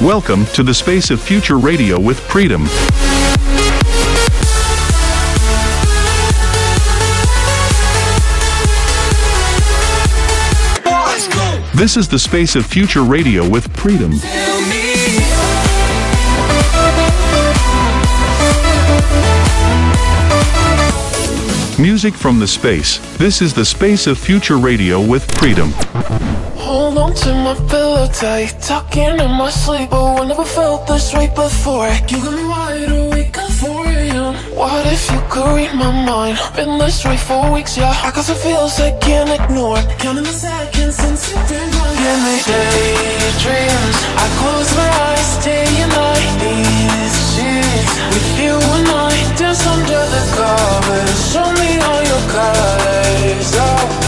Welcome to the space of future radio with Freedom. This is the space of future radio with Freedom. Music from the space. This is the space of future radio with Freedom. Down to my pillow tight Talking in my sleep Oh, I never felt this way before. You got me wide awake at 4 a.m. What if you could read my mind? Been this way for weeks, yeah. I got some feels I can't ignore. Counting the seconds since you've been gone. In the daydreams. I close my eyes day and night. These sheets With you and I Dance under the covers. Show me all your colors, oh.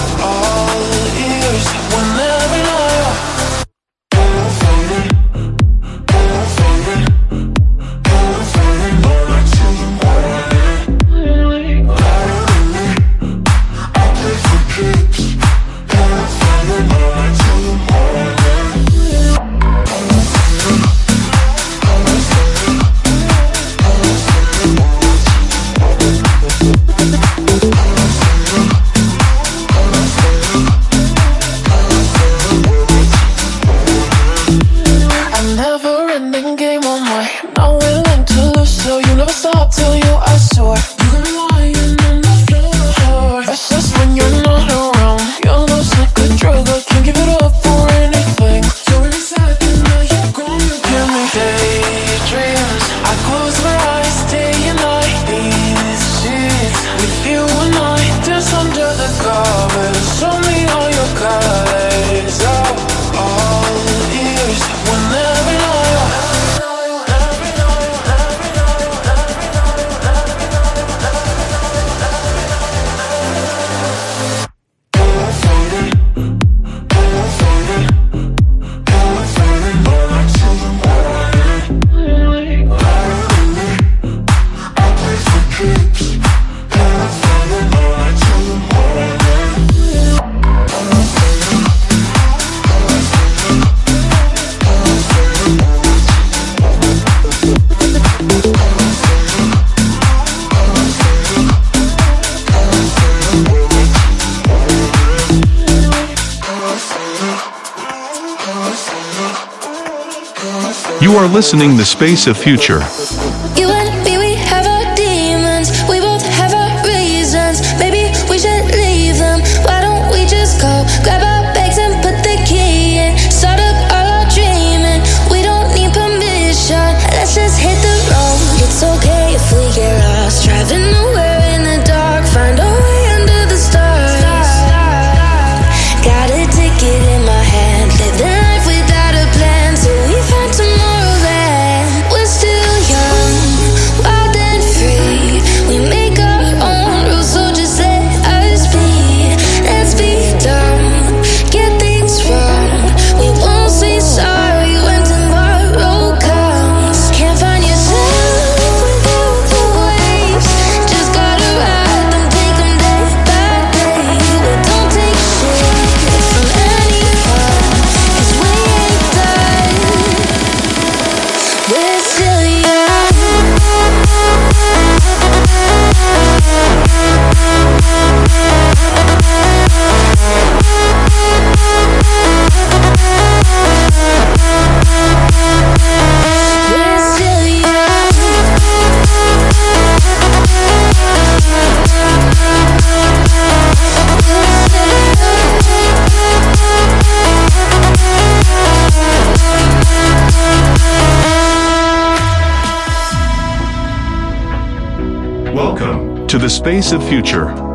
listening the space of future. space of future.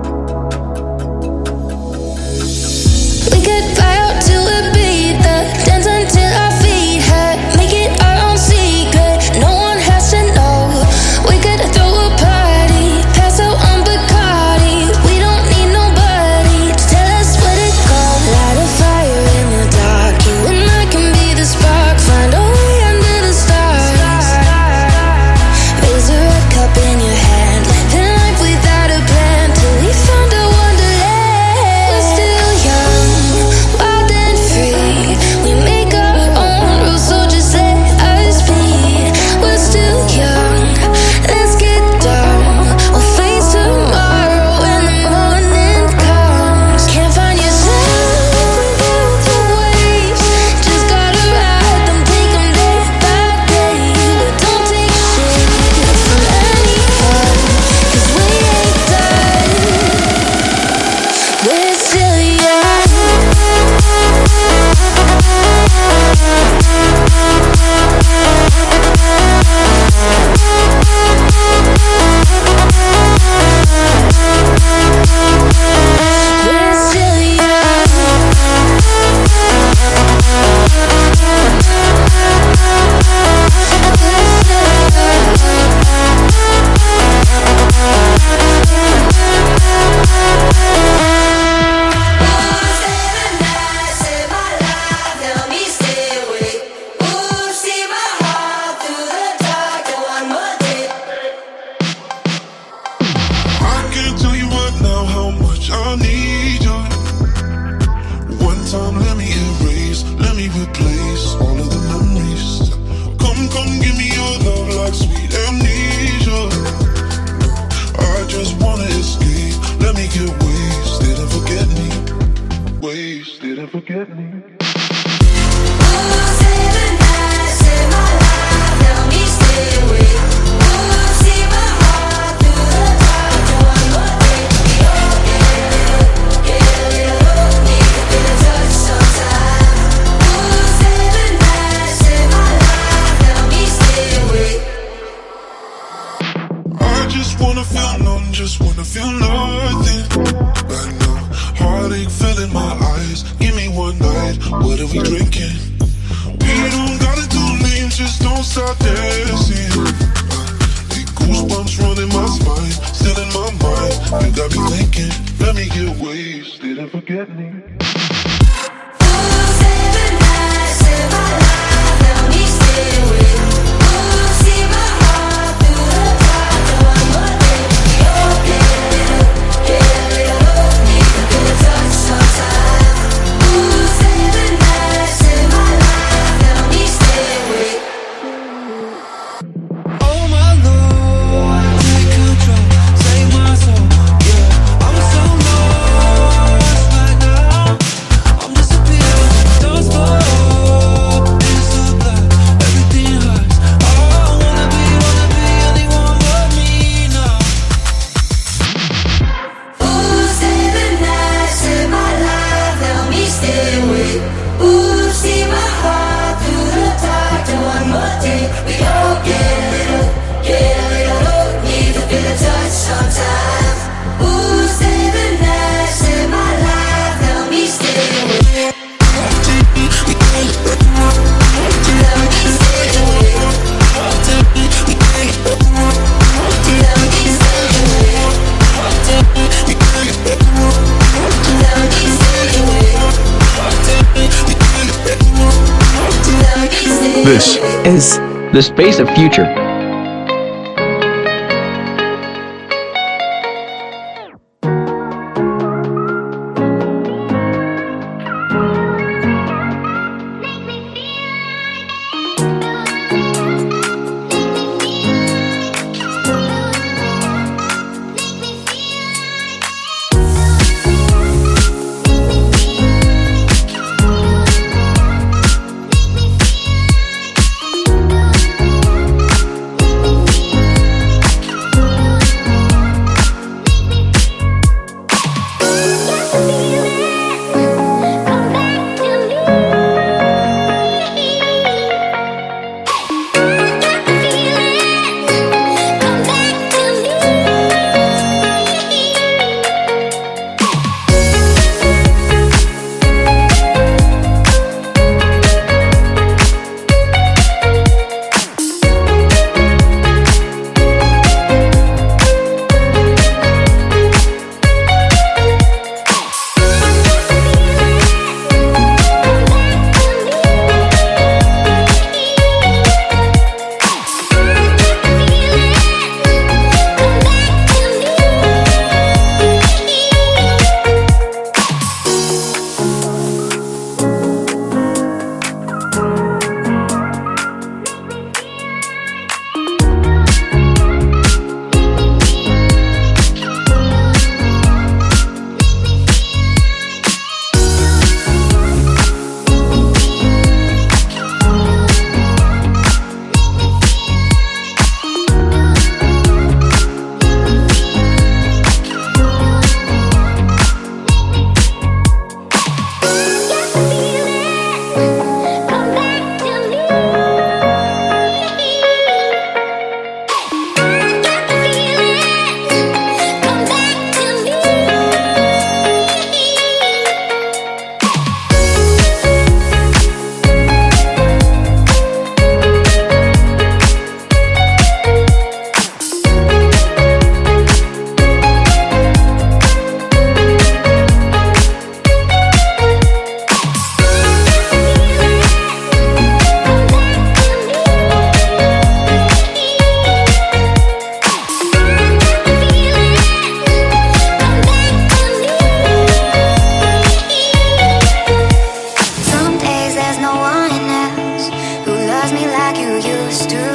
supposed to.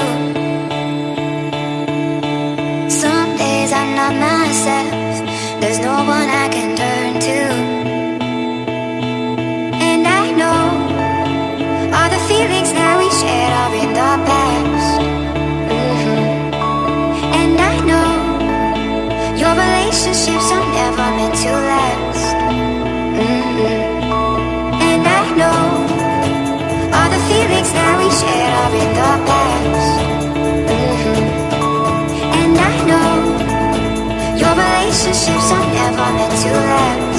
Some days I'm not myself, there's no one I for me to let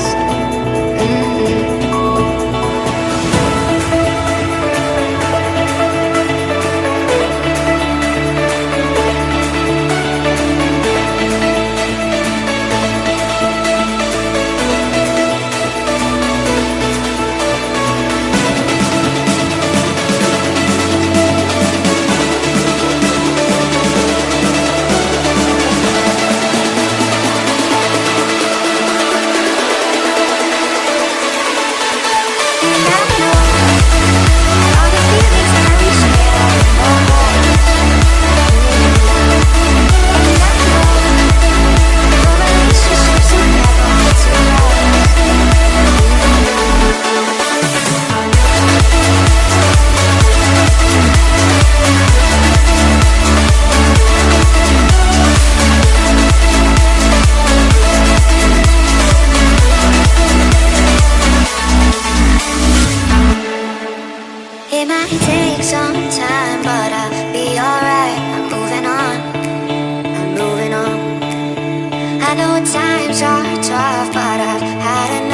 times I drive, but I've had enough.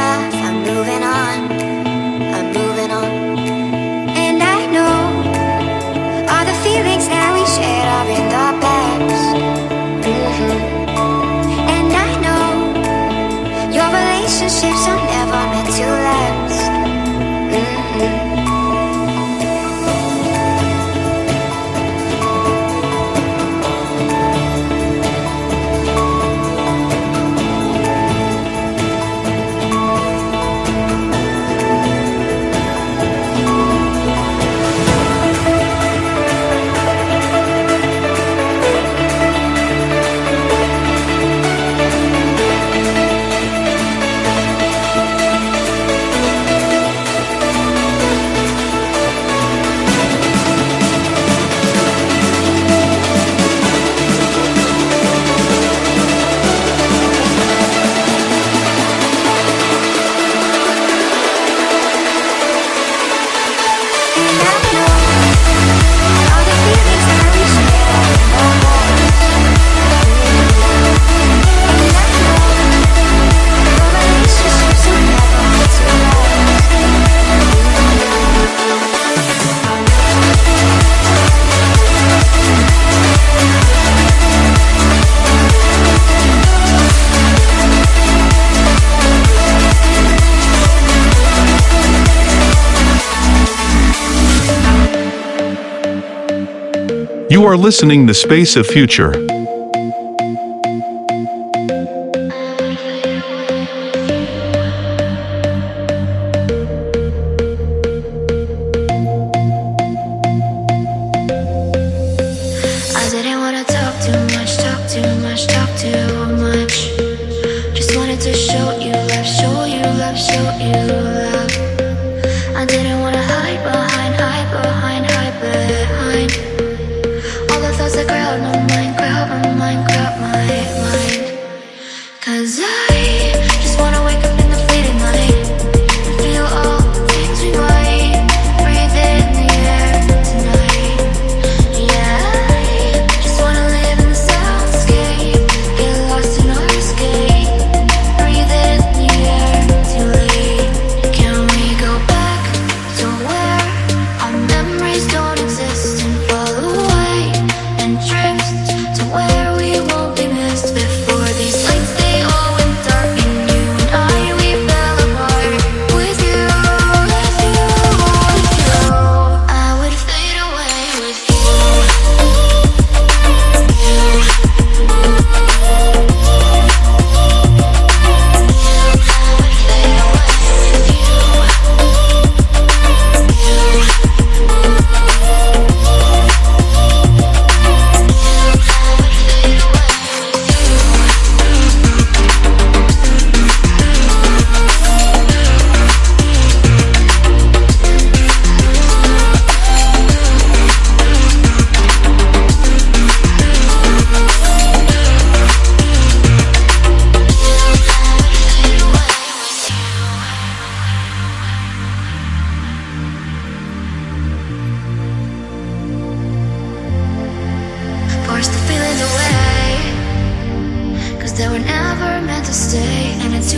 You are listening The Space of Future.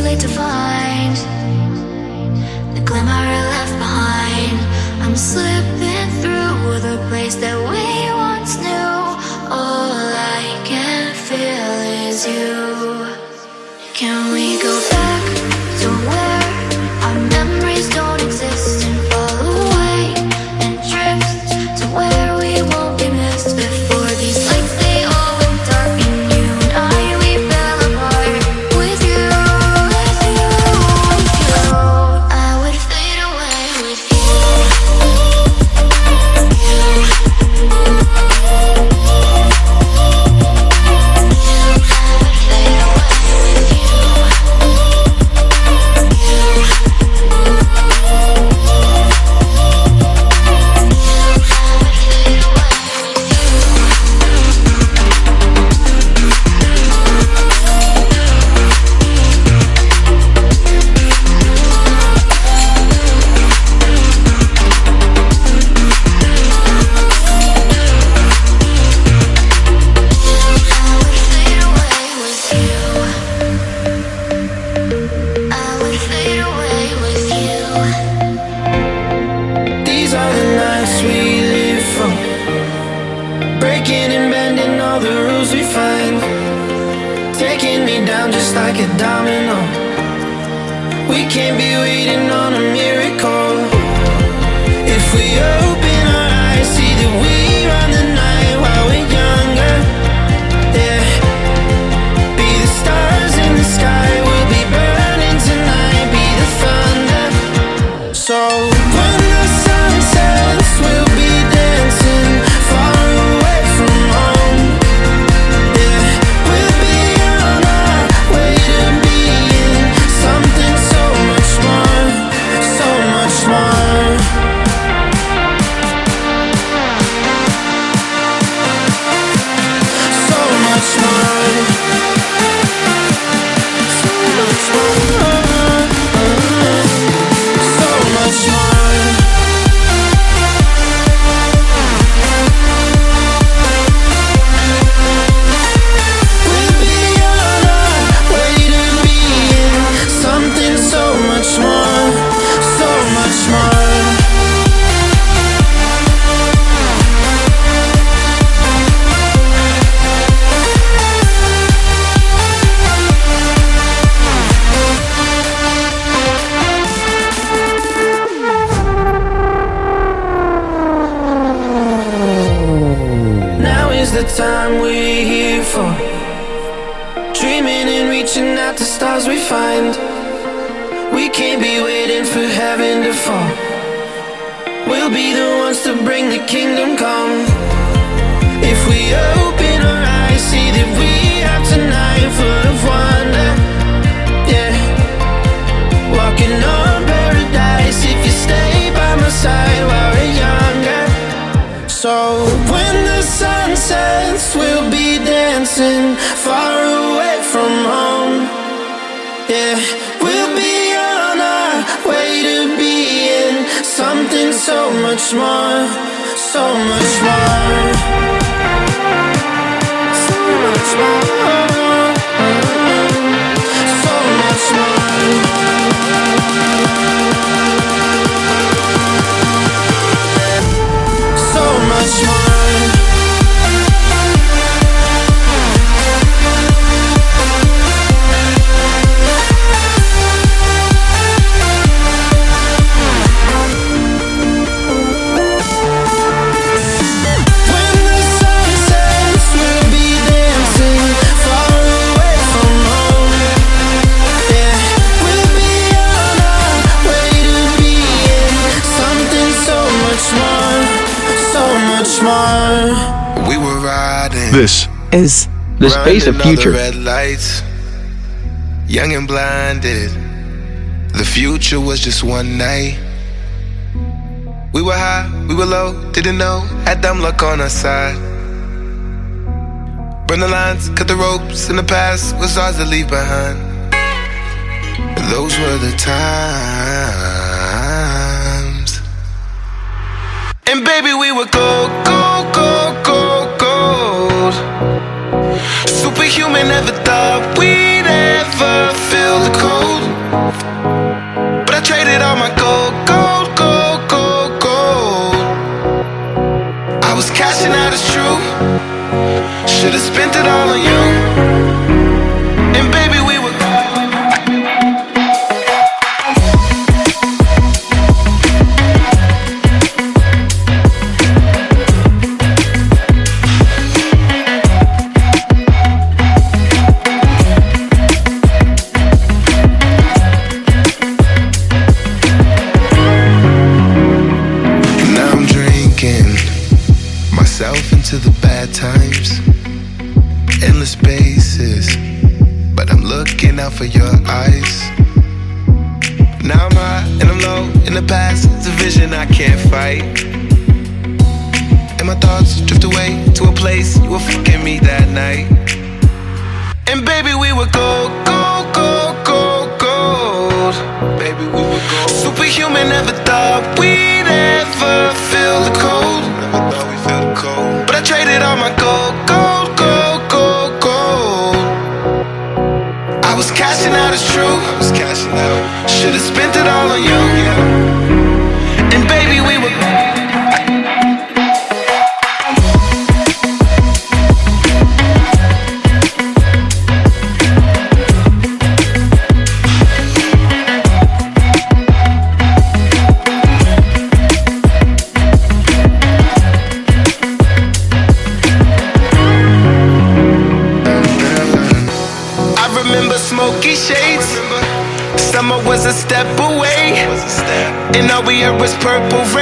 late to find face of future. Red lights, young and blinded. The future was just one night. We were high, we were low, didn't know, had dumb luck on our side. Burn the lines, cut the ropes, and the past was ours to leave behind. But those were the times. And baby, we were go, go. human ever thought we'd ever feel the cold. But I traded all my gold, gold, gold, gold, gold. I was cashing out, it's true. Should've spent it all on you. Myself into the bad times. Endless spaces, but I'm looking out for your eyes. Now I'm high and I'm low in the past. It's a vision I can't fight. And my thoughts drift away to a place you were fucking me that night. And baby, we were gold, gold, gold, gold, gold. Baby, we were gold. Superhuman, never thought we'd ever feel the cold. It all on you. Purple rain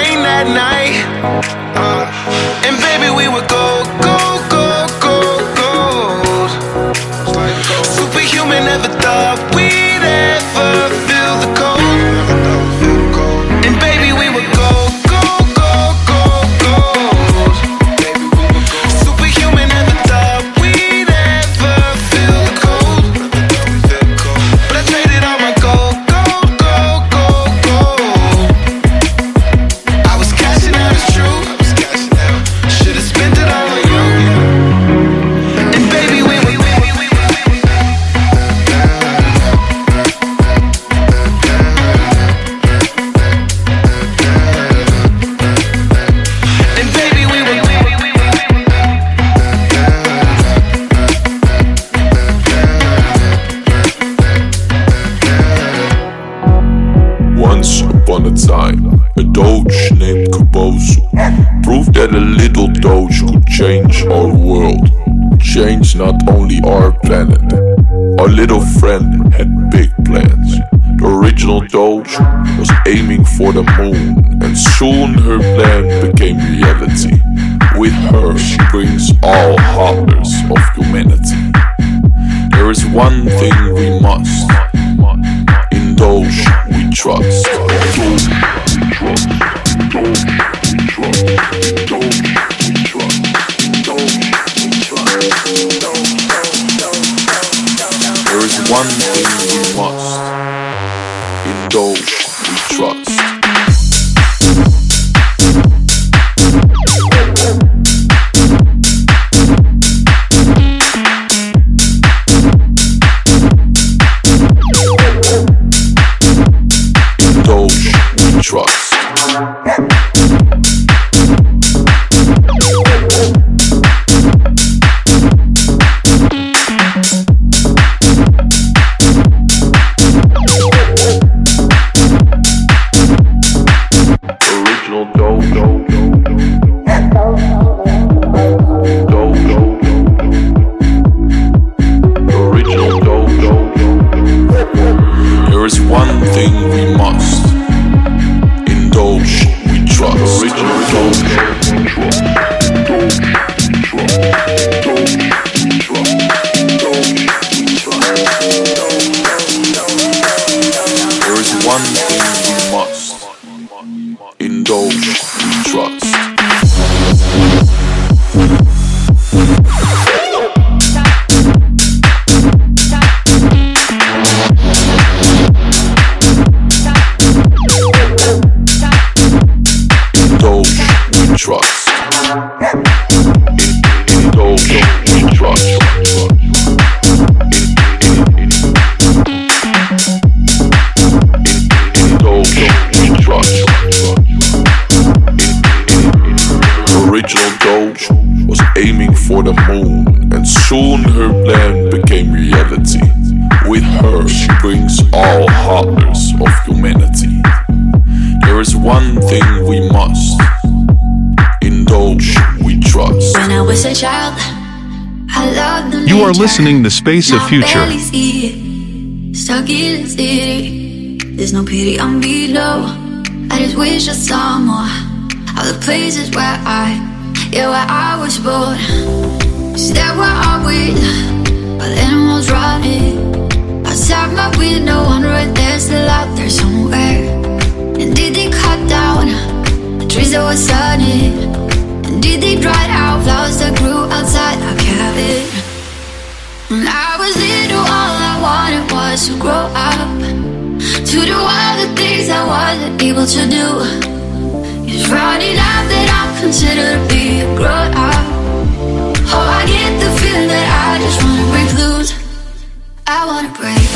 not only our planet. Our little friend had big plans. The original doge was aiming for the moon, and soon her plan became reality. With her, she brings all horrors of humanity. There is one thing we must. In Doge we trust. There the You are nature. listening to Space of Now I Future. barely see it. Stuck in the city. There's no pity on below. I just wish I saw more of the places where I, yeah, where I was born. That where I'm with? While animals running outside my window, wondering there's still out there somewhere. And did they cut down the trees that were sunny? And did they dry out flowers that grew outside our cabin? Was to grow up To do all the things I wasn't able to do. It's funny now that I'm considered to be a grown up. Oh, I get the feeling that I just wanna break loose. I wanna break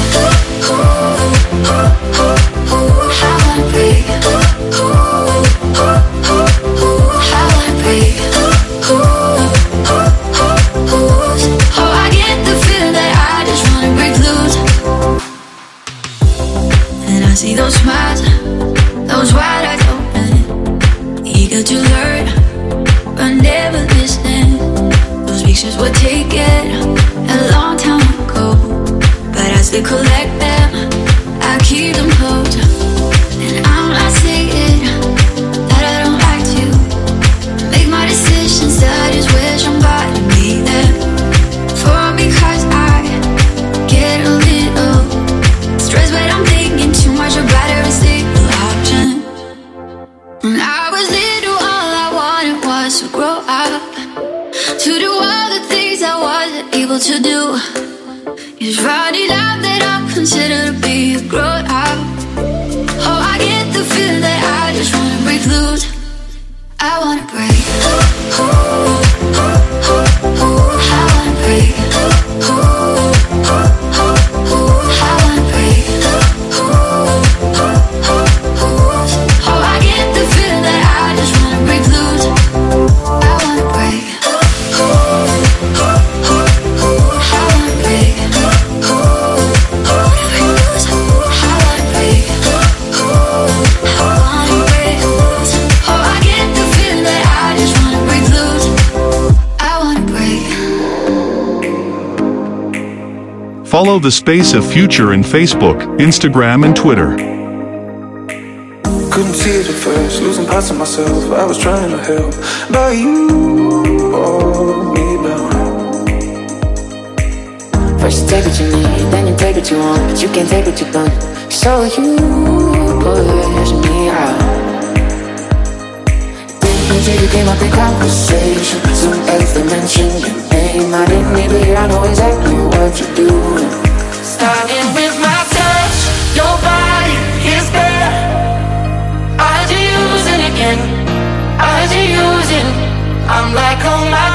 the Space of Future in Facebook, Instagram, and Twitter. Couldn't see it at first, losing parts of myself. I was trying to help, but you hold me down. First you take what you need, then you take what you want, but you can't take what you've done. So you push me out. Until you came up in conversation, some else mentioned your name. I didn't need to hear, I know exactly what you're doing. Starting with my touch, your body is bare. I'm like, oh my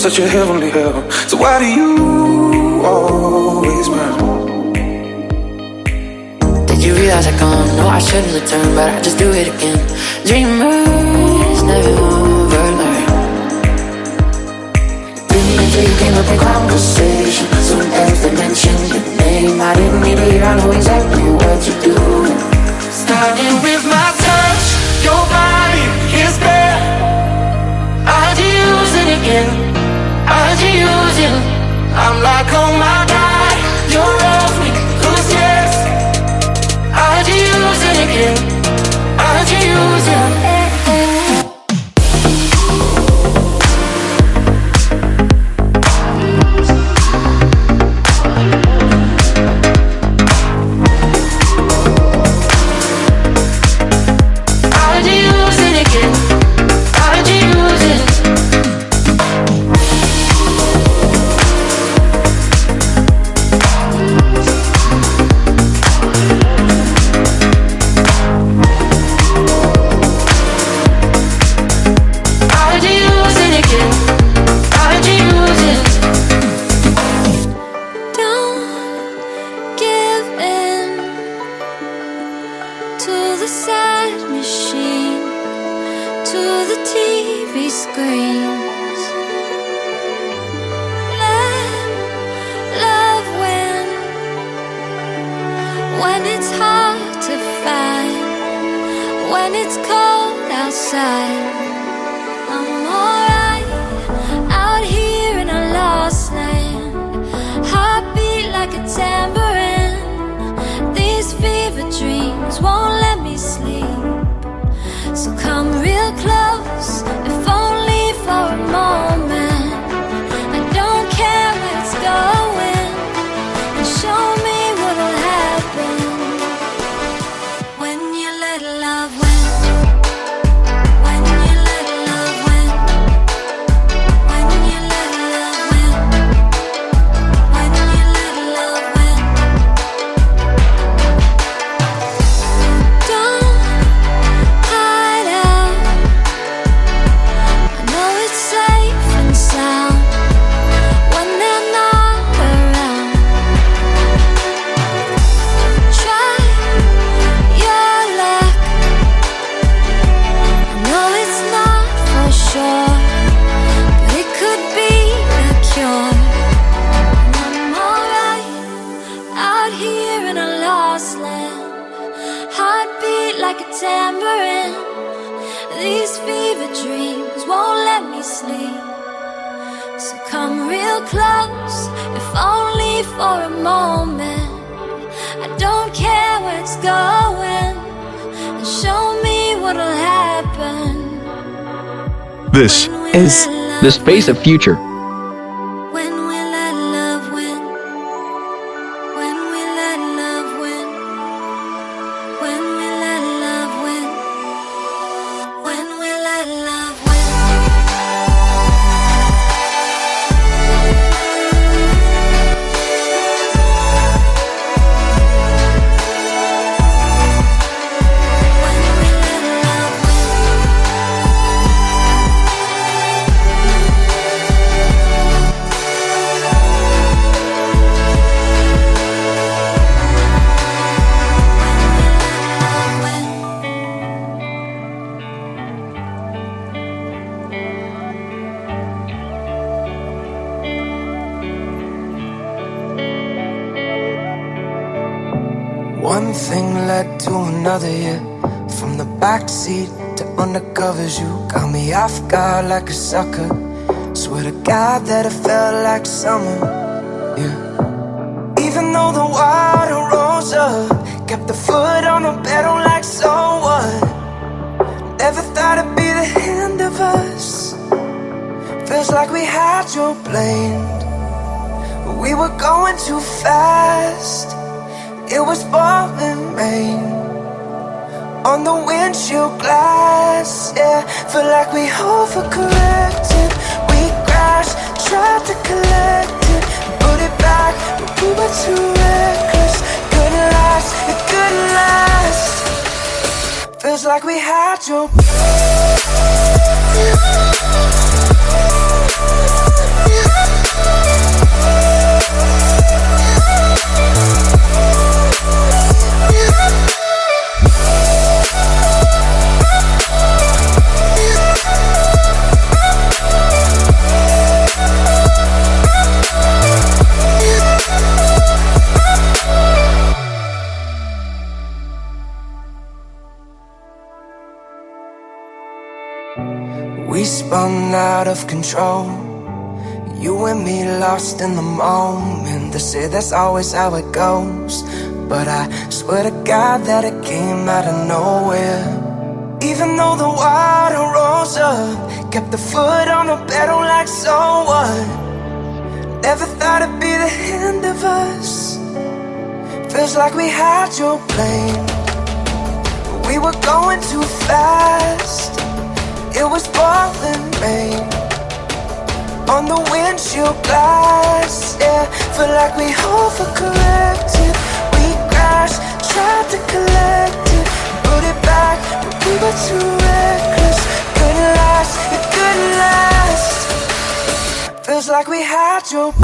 Such a heavenly hell. So why do you always burn? Did you realize I gone? No, I shouldn't return, but I just do it again. Dreamers never learn. Until you came up in conversation. Some else they mentioned your name. I didn't need to hear, I know exactly what you're doing. Starting with my space of future. Undercovers, you got me off guard like a sucker. Swear to God that it felt like summer, yeah. Even though the water rose up, kept the foot on the pedal like so what? Never thought it'd be the end of us. Feels like we had you blamed. We were going too fast. It was pouring rain on the windshield glass. Yeah, feel like we overcorrected. We crashed, tried to collect it, put it back, but we were too reckless. Couldn't last, it couldn't last. Feels like we had your. We spun out of control. You and me lost in the moment. They say that's always how it goes. But I swear to God that it came out of nowhere. Even though the water rose up, kept the foot on the pedal like so what? Never thought it'd be the end of us. Feels like we had your plane. We were going too fast. It was pouring rain on the windshield glass. Yeah, feel like we overcorrected. We crashed, tried to collect it, put it back, but we were too reckless. Couldn't last, it couldn't last. Feels like we had your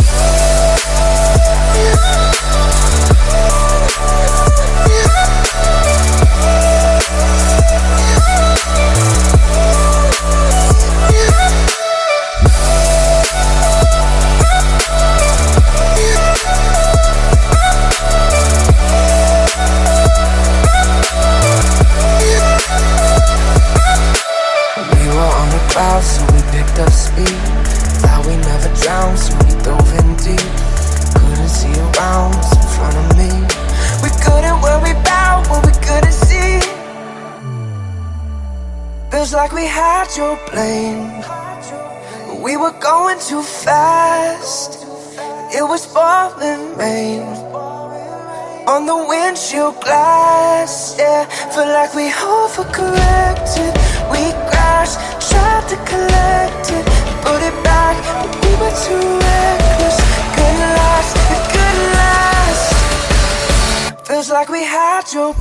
clouds. Hydroplane. We had your plane. We were going too fast. It was falling rain on the windshield glass. Yeah, feel like we overcorrected. We crashed, tried to collect it, put it back, but we were too reckless. Couldn't last, it couldn't last. Feels like we had your.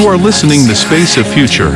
You are listening to Space of Future.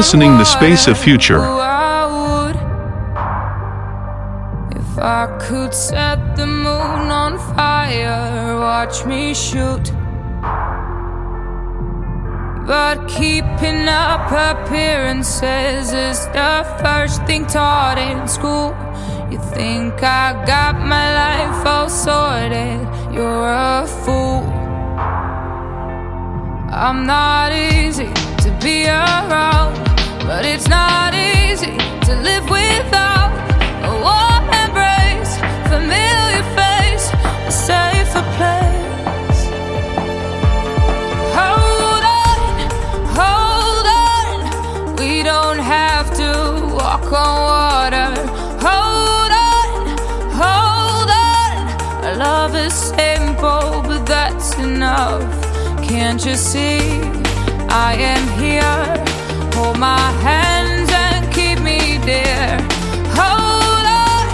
Listening to Space of Future. If I could set the moon on fire, watch me shoot. But keeping up appearances is the first thing taught in school. You think I got my life all sorted? You're a fool. I'm not easy to be around, but it's not easy to live without a warm embrace, familiar face, a safer place. Hold on, hold on, we don't have to walk on water. Hold on, hold on, our love is simple, but that's enough. Can't you see? I am here. Hold my hands and keep me dear. Hold on,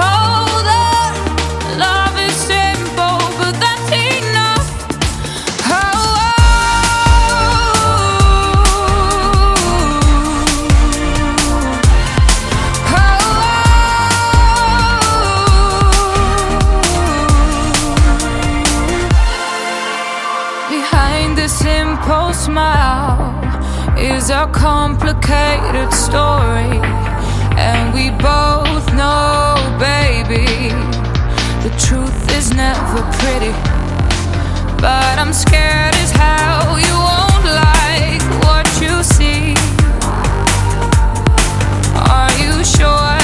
hold on. Love is simple, but that's enough. Behind the simple smile is a complicated story. And we both know, baby, the truth is never pretty. But I'm scared as hell you won't like what you see. Are you sure?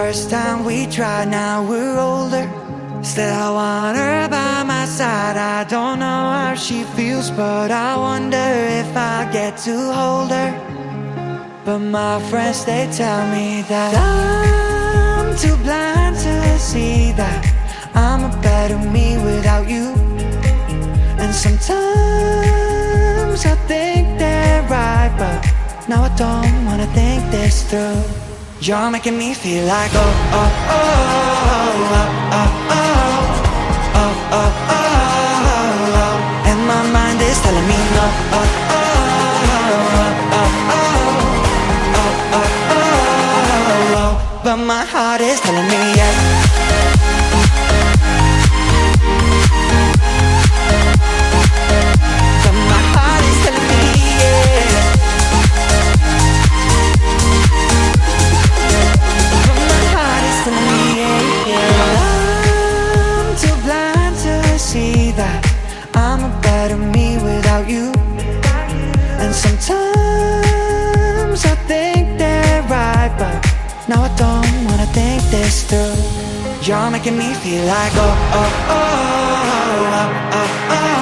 first time we tried, now we're older. Still, I want her by my side. I don't know how she feels, but I wonder if I get to hold her. But my friends, they tell me that I'm too blind to see that I'm a better me without you. And sometimes I think they're right, but now I don't wanna think this through. You're making me feel like oh oh oh oh oh oh oh oh oh oh, and my mind is telling me no oh oh oh oh oh oh oh oh oh, but my heart is telling me yes. You're making me feel like oh oh oh oh oh oh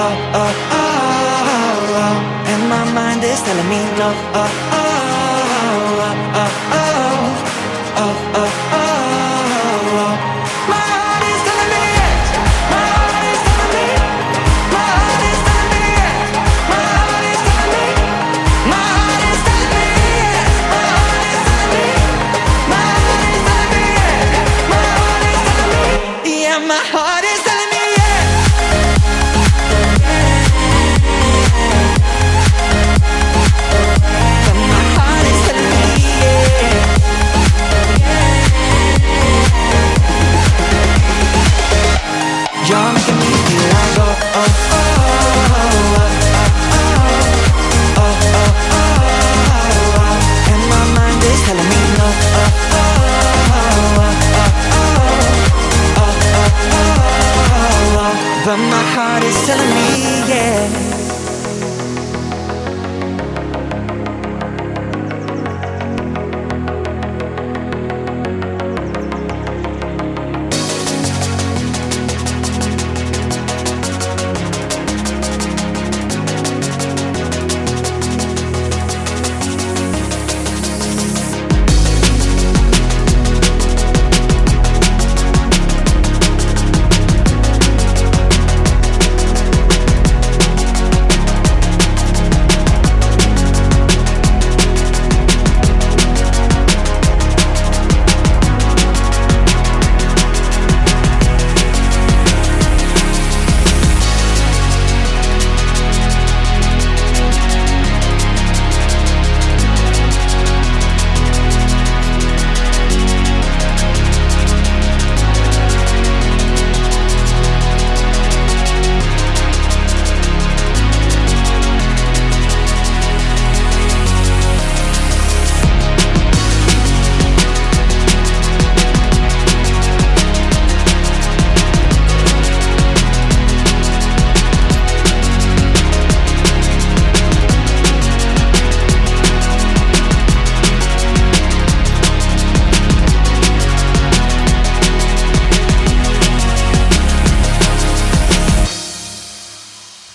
oh oh oh oh, and my mind is telling me no oh oh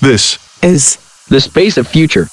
This is the space of future.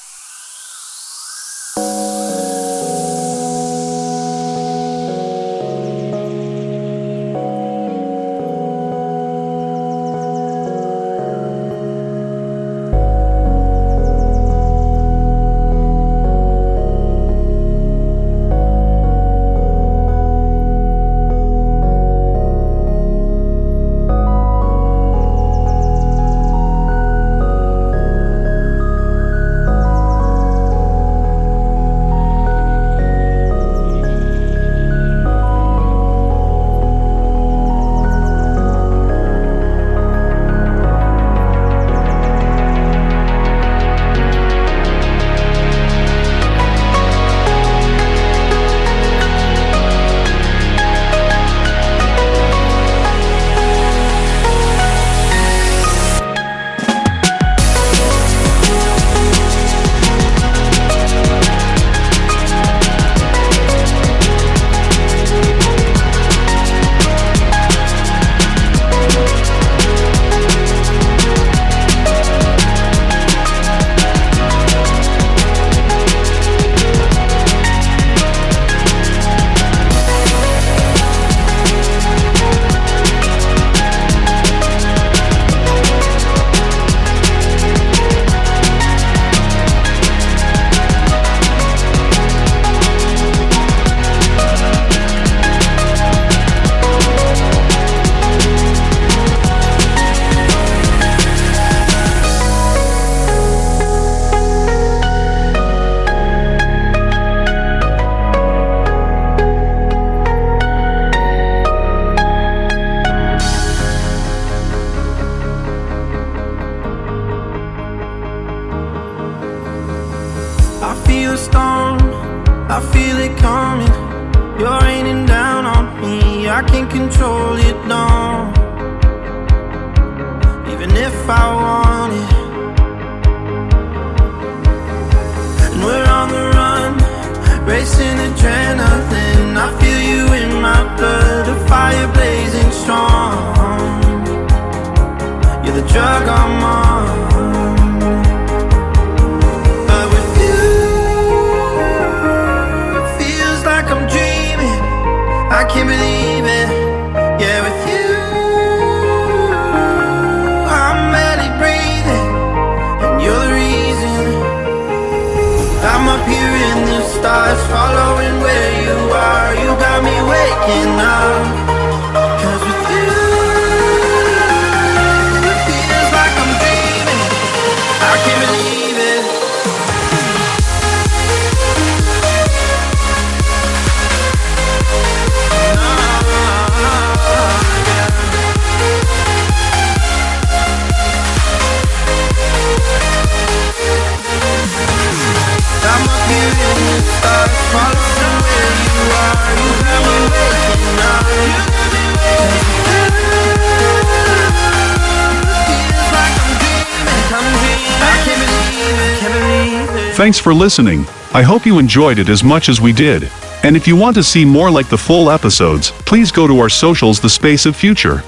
for listening. I hope you enjoyed it as much as we did. And if you want to see more like the full episodes, please go to our socials The Space of Future.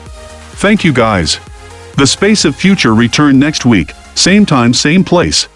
Thank you guys. The Space of Future return next week, same time same place.